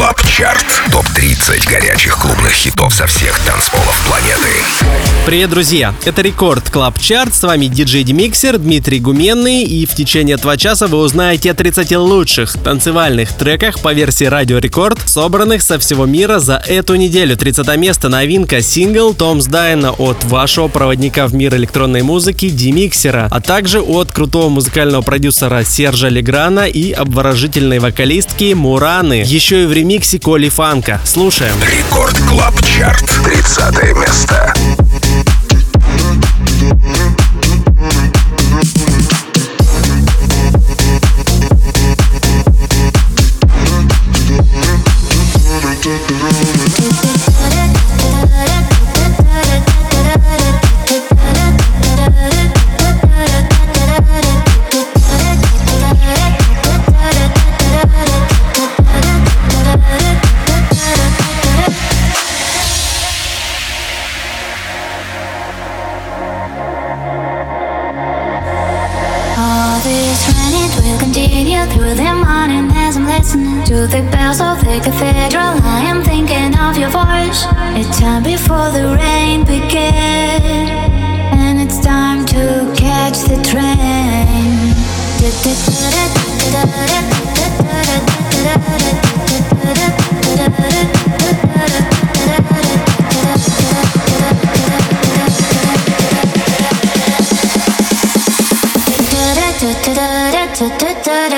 Club Chart. Топ-30 горячих клубных хитов со всех танцполов планеты. Привет, друзья! Это Record Club Chart. С вами диджей DimixeR Дмитрий Гуменный. И в течение этого часа вы узнаете о 30 лучших танцевальных треках по версии Радио Рекорд, собранных со всего мира за эту неделю. 30 место новинка сингл Tom's Diner от вашего проводника в мир электронной музыки DimixeR а, а также от крутого музыкального продюсера Сержа Леграна и обворожительной вокалистки Мураны. Еще и в ремиксе Коли Фанка. Слушаем. Record Club Chart. 30 место.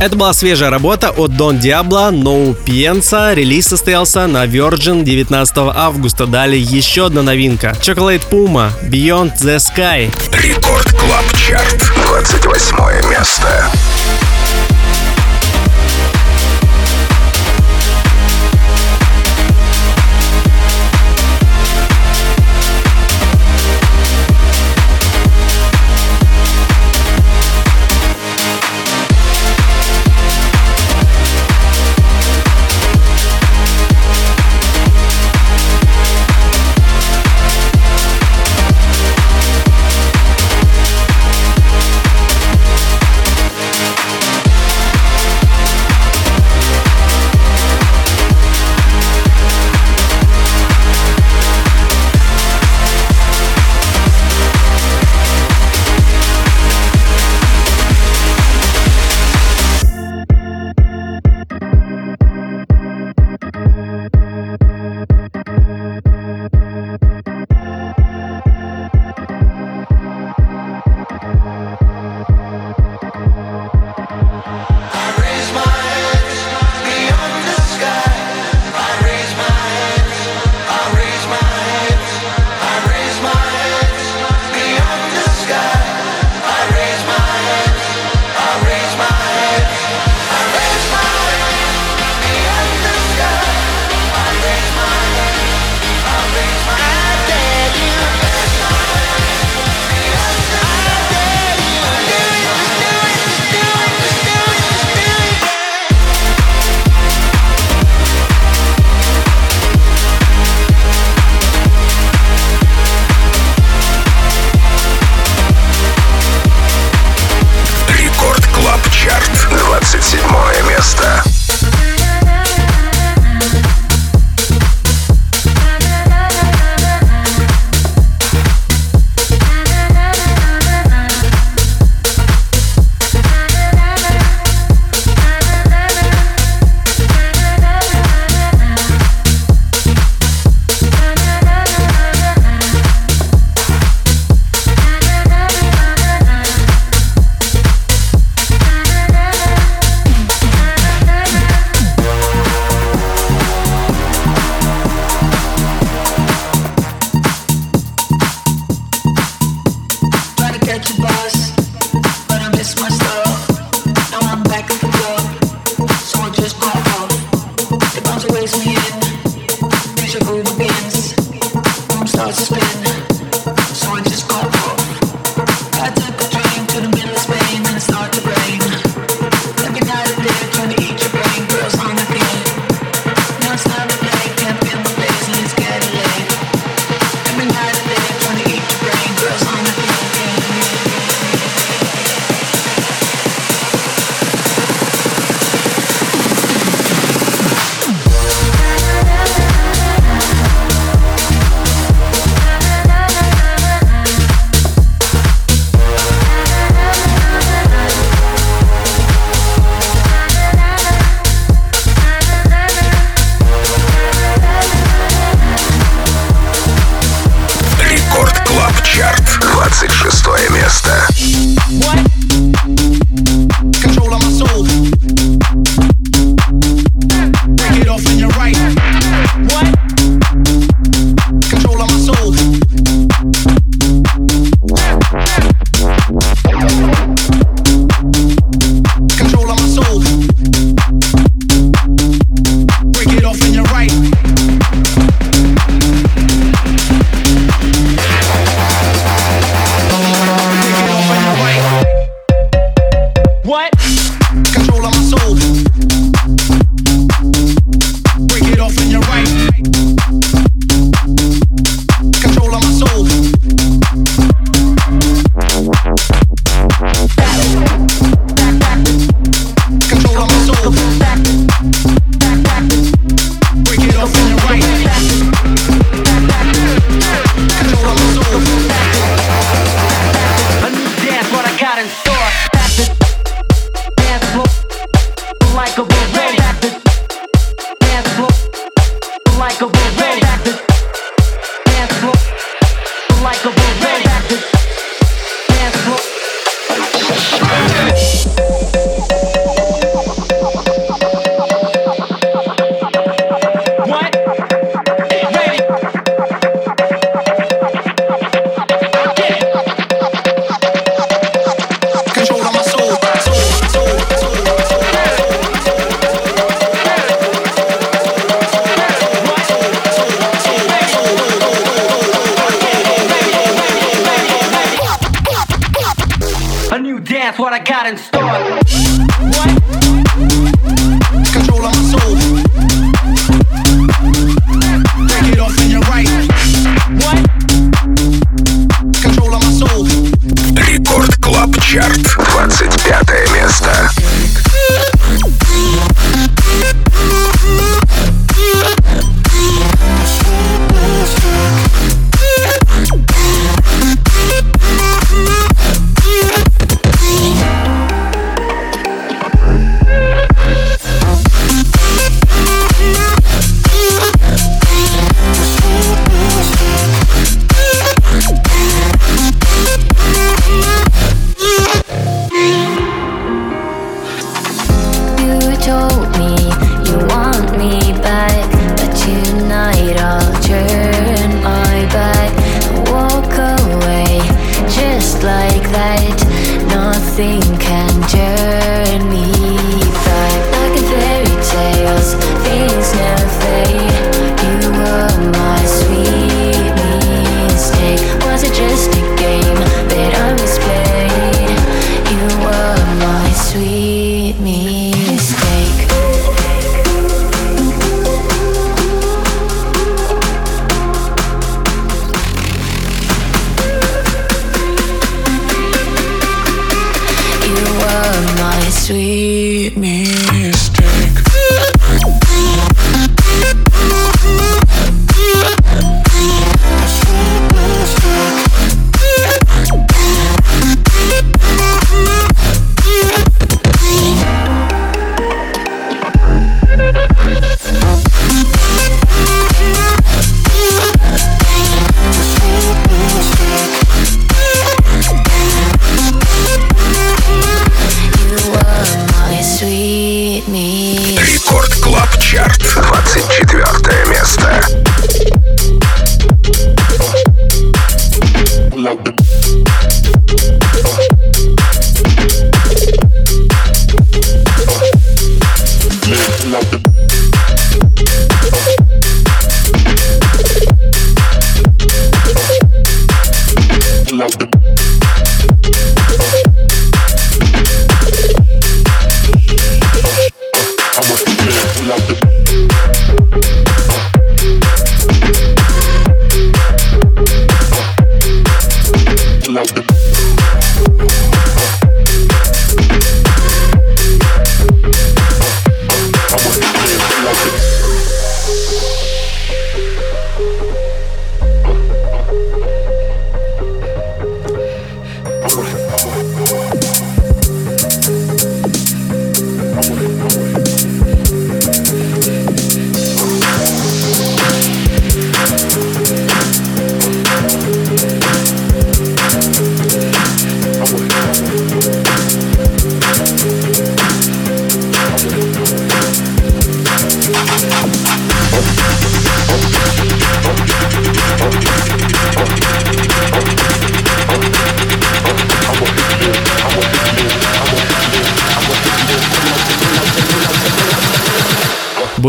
Это была свежая работа от Don Diablo No Piensa. Релиз состоялся на Virgin 19 августа. Далее еще одна новинка. Chocolate Puma Beyond the Sky. Record Club Chart. 28 место.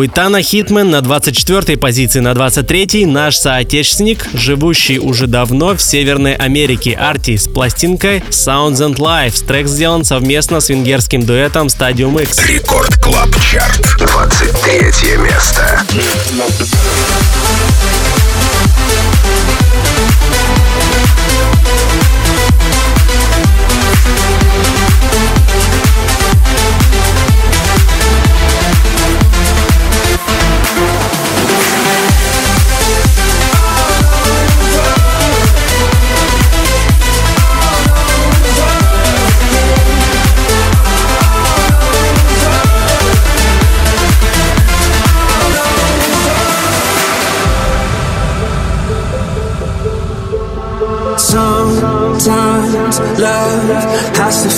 Буйтана Хитмен на 24 позиции, на 23 наш соотечественник, живущий уже давно в Северной Америке, Arty с пластинкой Sounds and Lives. Трек сделан совместно с венгерским дуэтом Stadium X. Record Club Chart, 23 место.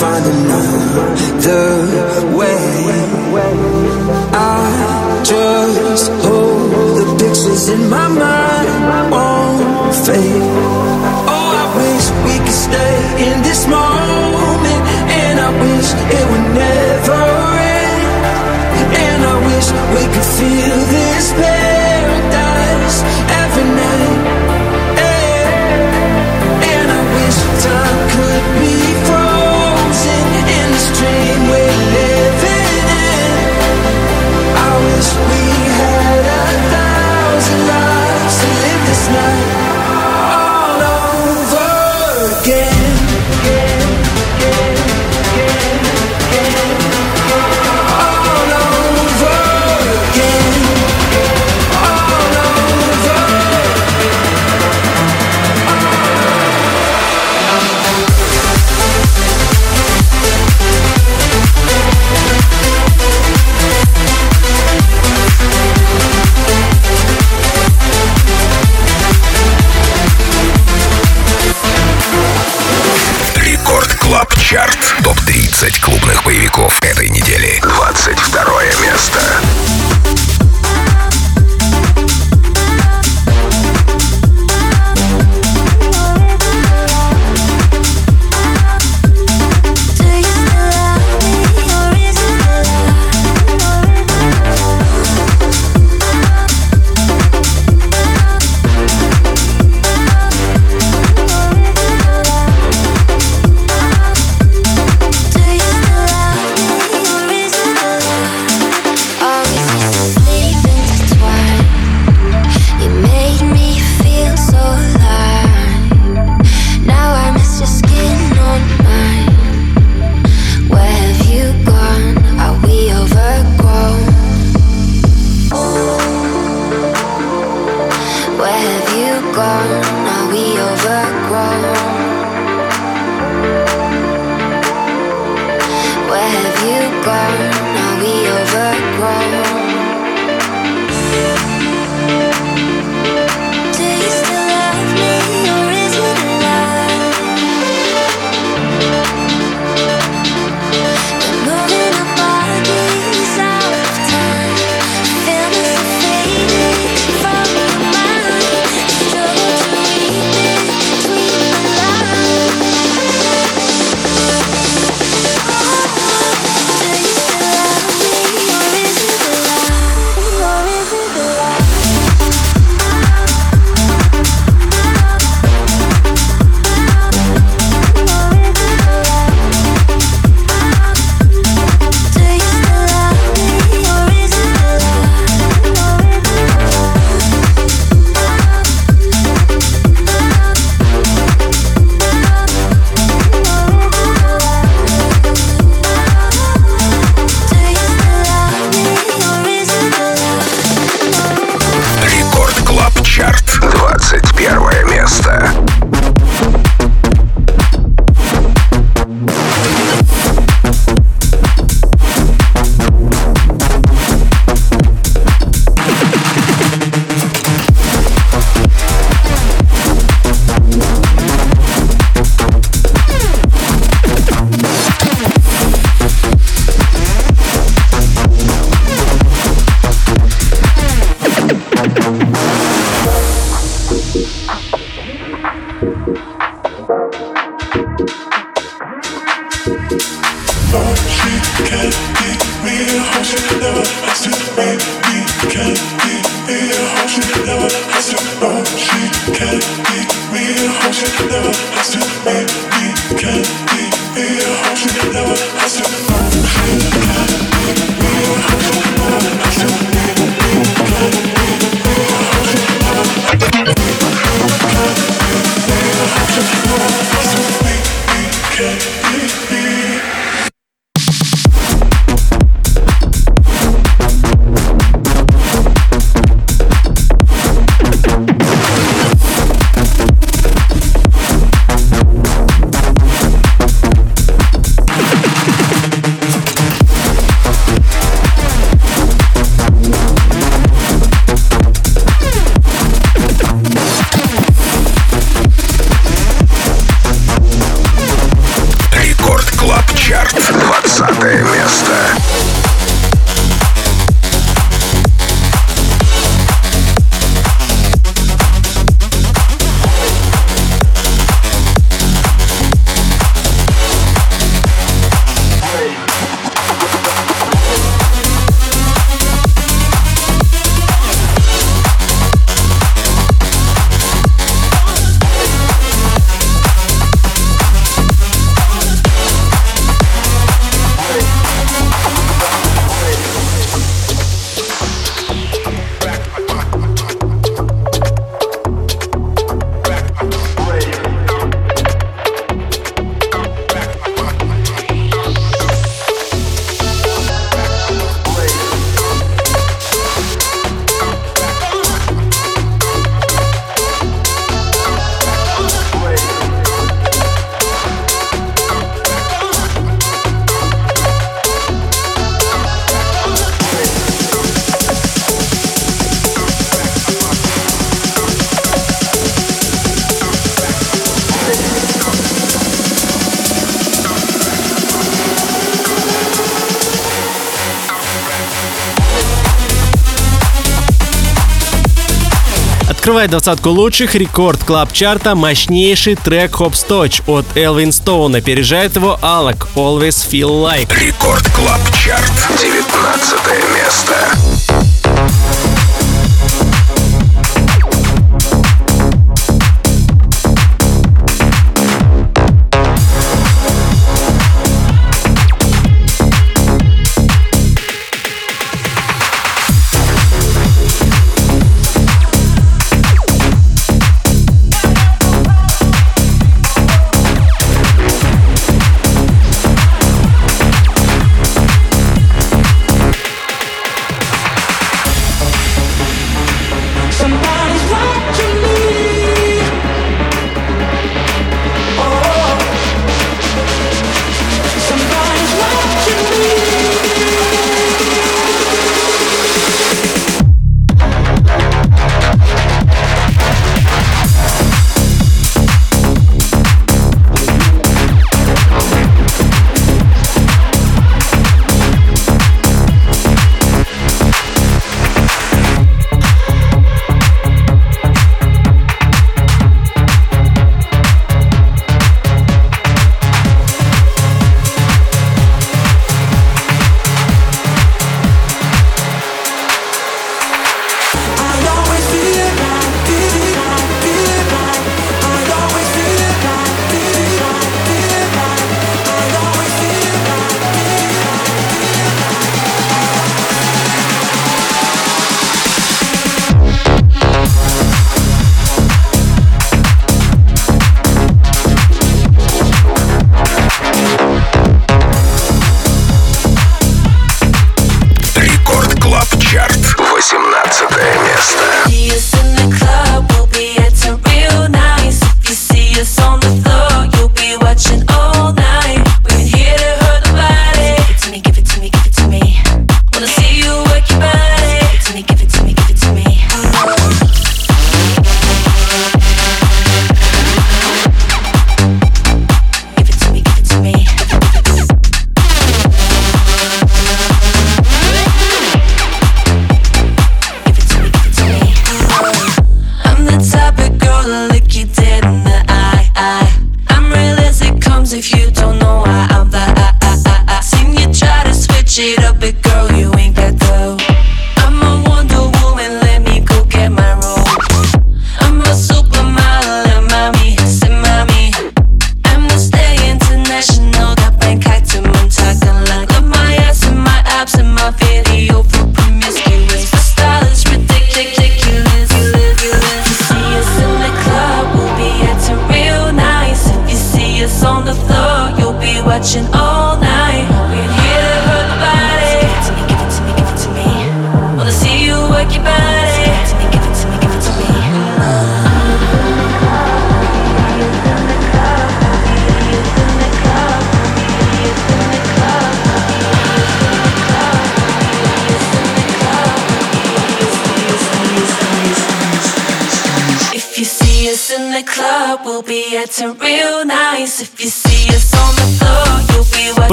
find another way. I just hold the pictures in my mind won't fade. Oh, I wish we could stay in this moment. Открывает двадцатку лучших рекорд клаб чарта мощнейший трек Hopstotch от Элвин Стоун. Опережает его Алак Always Feel Like. Рекорд клаб чарт. 19 место.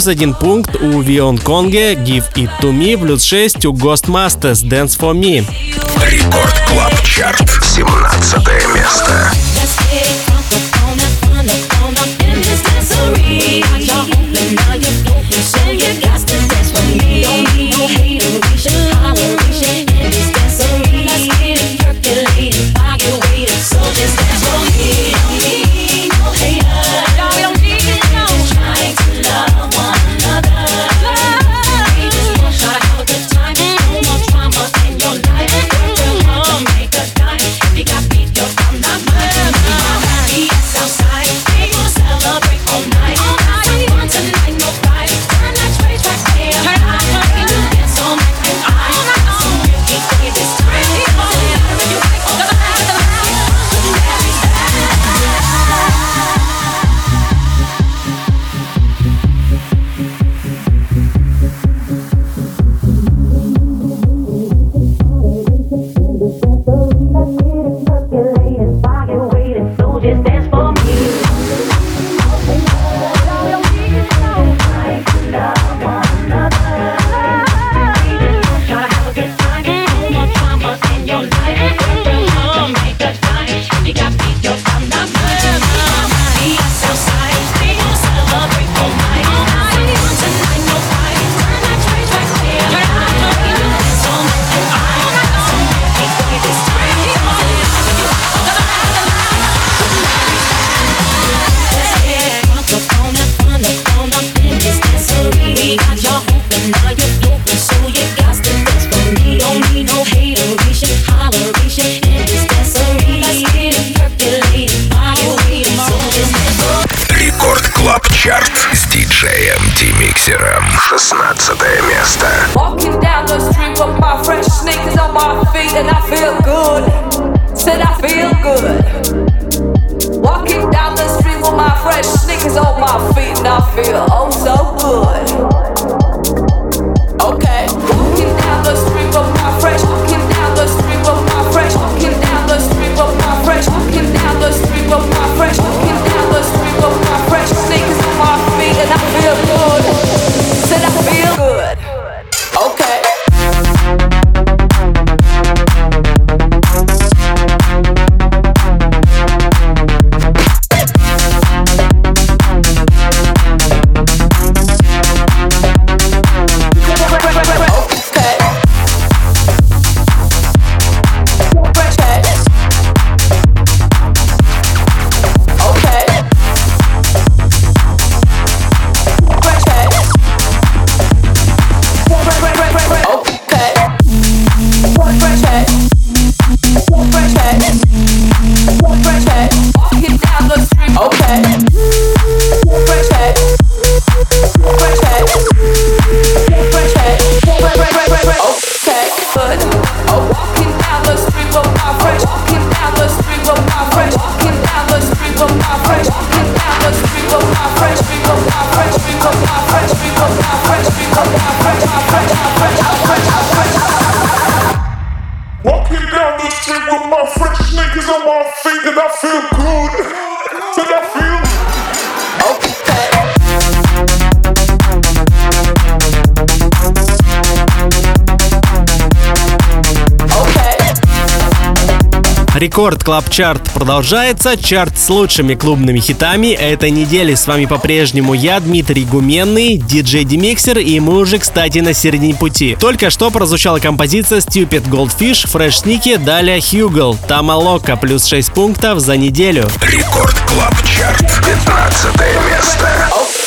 Плюс один пункт у Vion Konger, Give It To Me, плюс 6 у Ghost Masters, Dance For Me. Record Club Chart, 17 место. good. Walking down the street with my fresh sneakers on my feet, and I feel. Record Club Chart продолжается. Чарт с лучшими клубными хитами этой недели. С вами по-прежнему я, Дмитрий Гуменный, диджей DimixeR, и мы уже, кстати, на середине пути. Только что прозвучала композиция Stupid Goldfish, Fresh Sneaky, далее Hugel, Тамалока, плюс 6 пунктов за неделю. Record Club Chart, 15 место.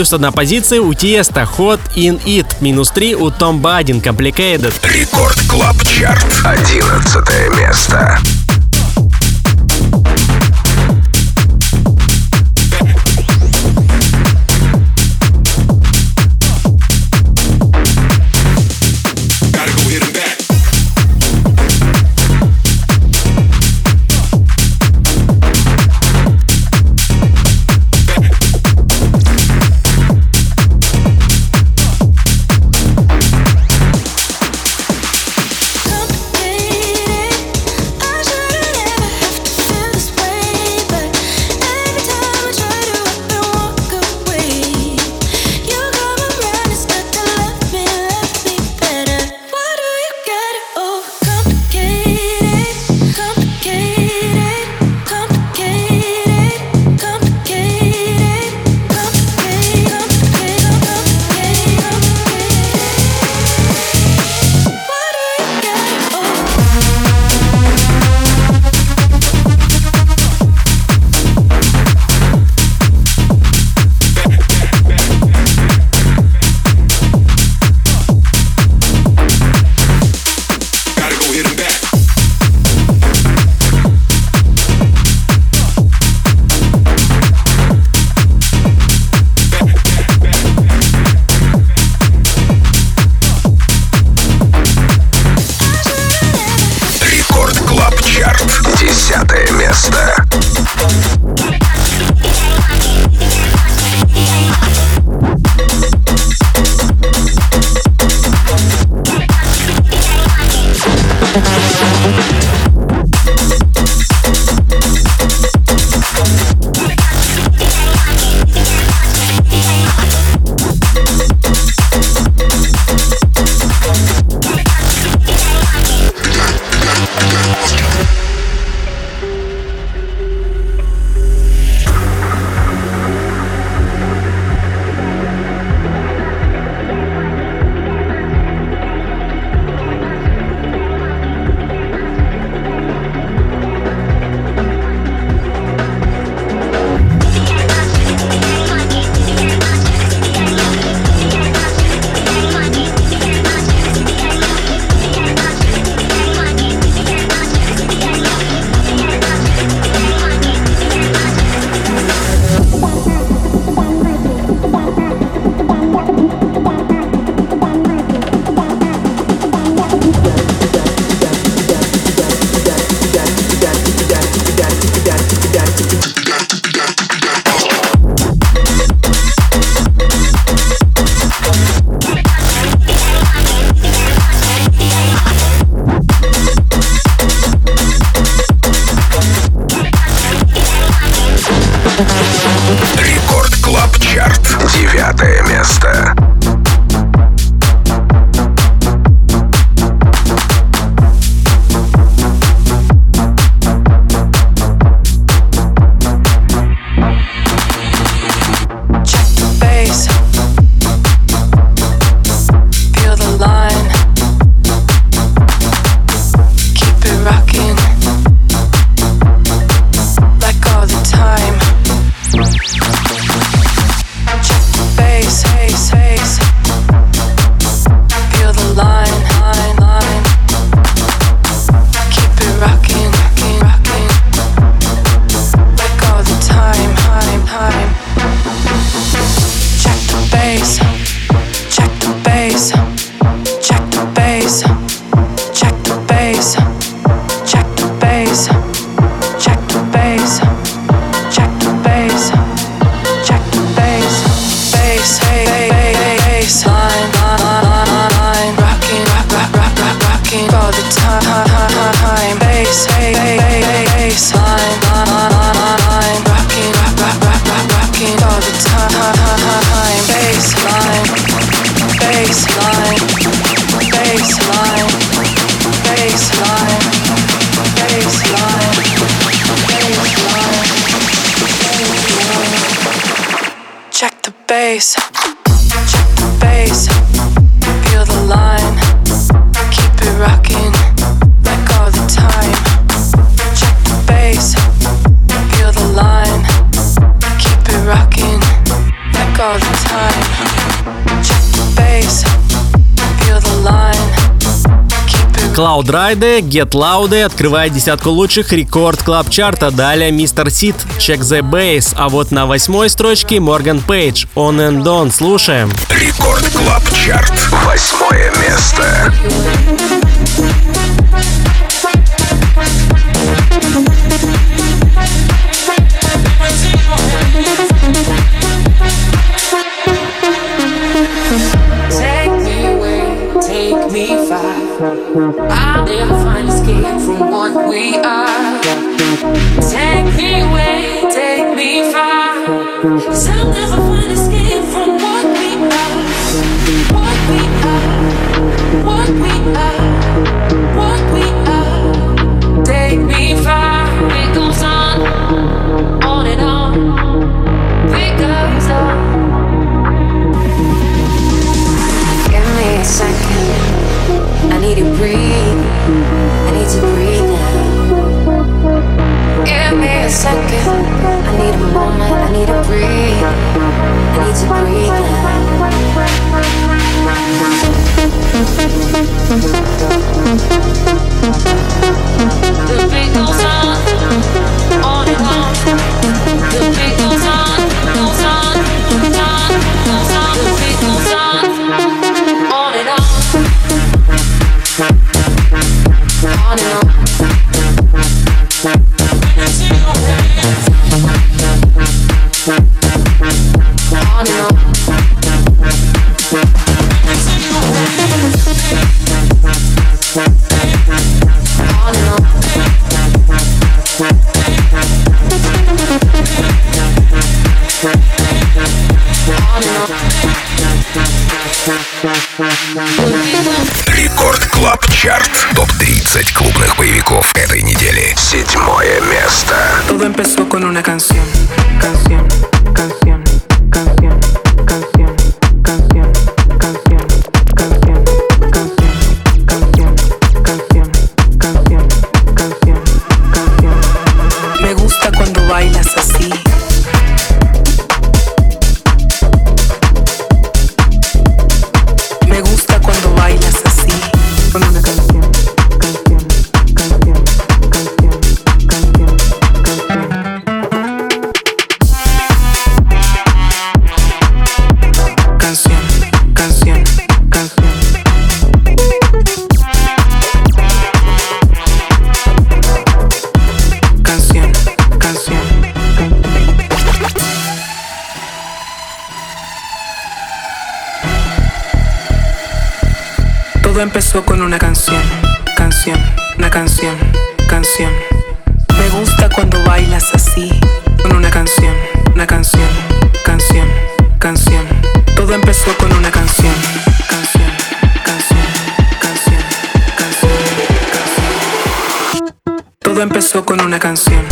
Плюс одна позиция у Tiësto Hot In It. Минус три у Tom Budin Complicated. Record Club Chart. Одиннадцатое место. пятое место. Loud Ride, Get Loud открывает десятку лучших Record Club Chart а. Далее Mr. Sid, Check the Bass. А вот на восьмой строчке Morgan Page, On and On. Слушаем. Record Club Chart. Восьмое место. second. I need a moment, I need a breathe. una canción. empezó con una canción.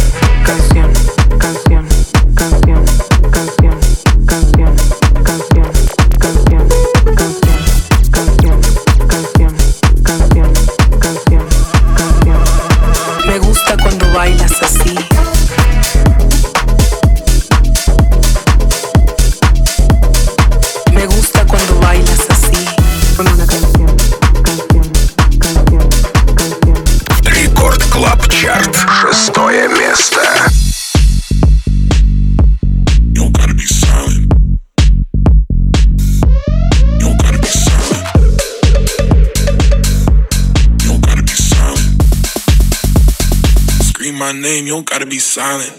Gotta be silent.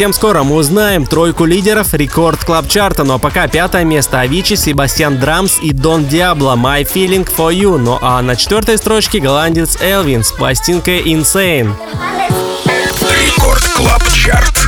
Совсем скоро мы узнаем тройку лидеров Record Club Chart а, но пока пятое место Avicii, Sebastien Drums и Don Diablo. My Feeling For You, ну а на четвертой строчке голландец Элвин с пластинкой Insane. Record Club Chart,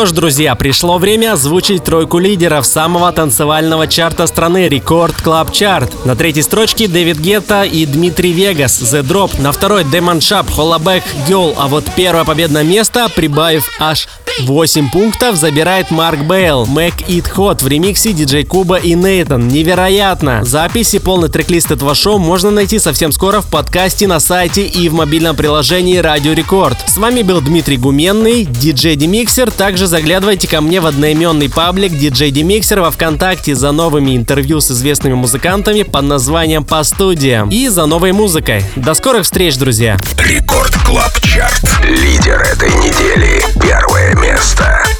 что ж, друзья, пришло время озвучить тройку лидеров самого танцевального чарта страны Record Club Chart. На третьей строчке David Guetta и Dimitri Vegas The Drop. На второй Damon Sharpe Hollaback Girl. А вот первое победное место, прибавив аж 8 пунктов, забирает Mark Bale. Make It Hot в ремиксе диджей Kuba и Neitan. Невероятно! Запись и полный трек-лист этого шоу можно найти совсем скоро в подкасте на сайте и в мобильном приложении Радио Рекорд. С вами был Дмитрий Гуменный, диджей DimixeR. Также заглядывайте ко мне в одноименный паблик диджей DimixeR во Вконтакте за новыми интервью с известными музыкантами под названием «По студиям» и за новой музыкой. До скорых встреч, друзья! Record Club Chart. Лидер этой недели. Первое место.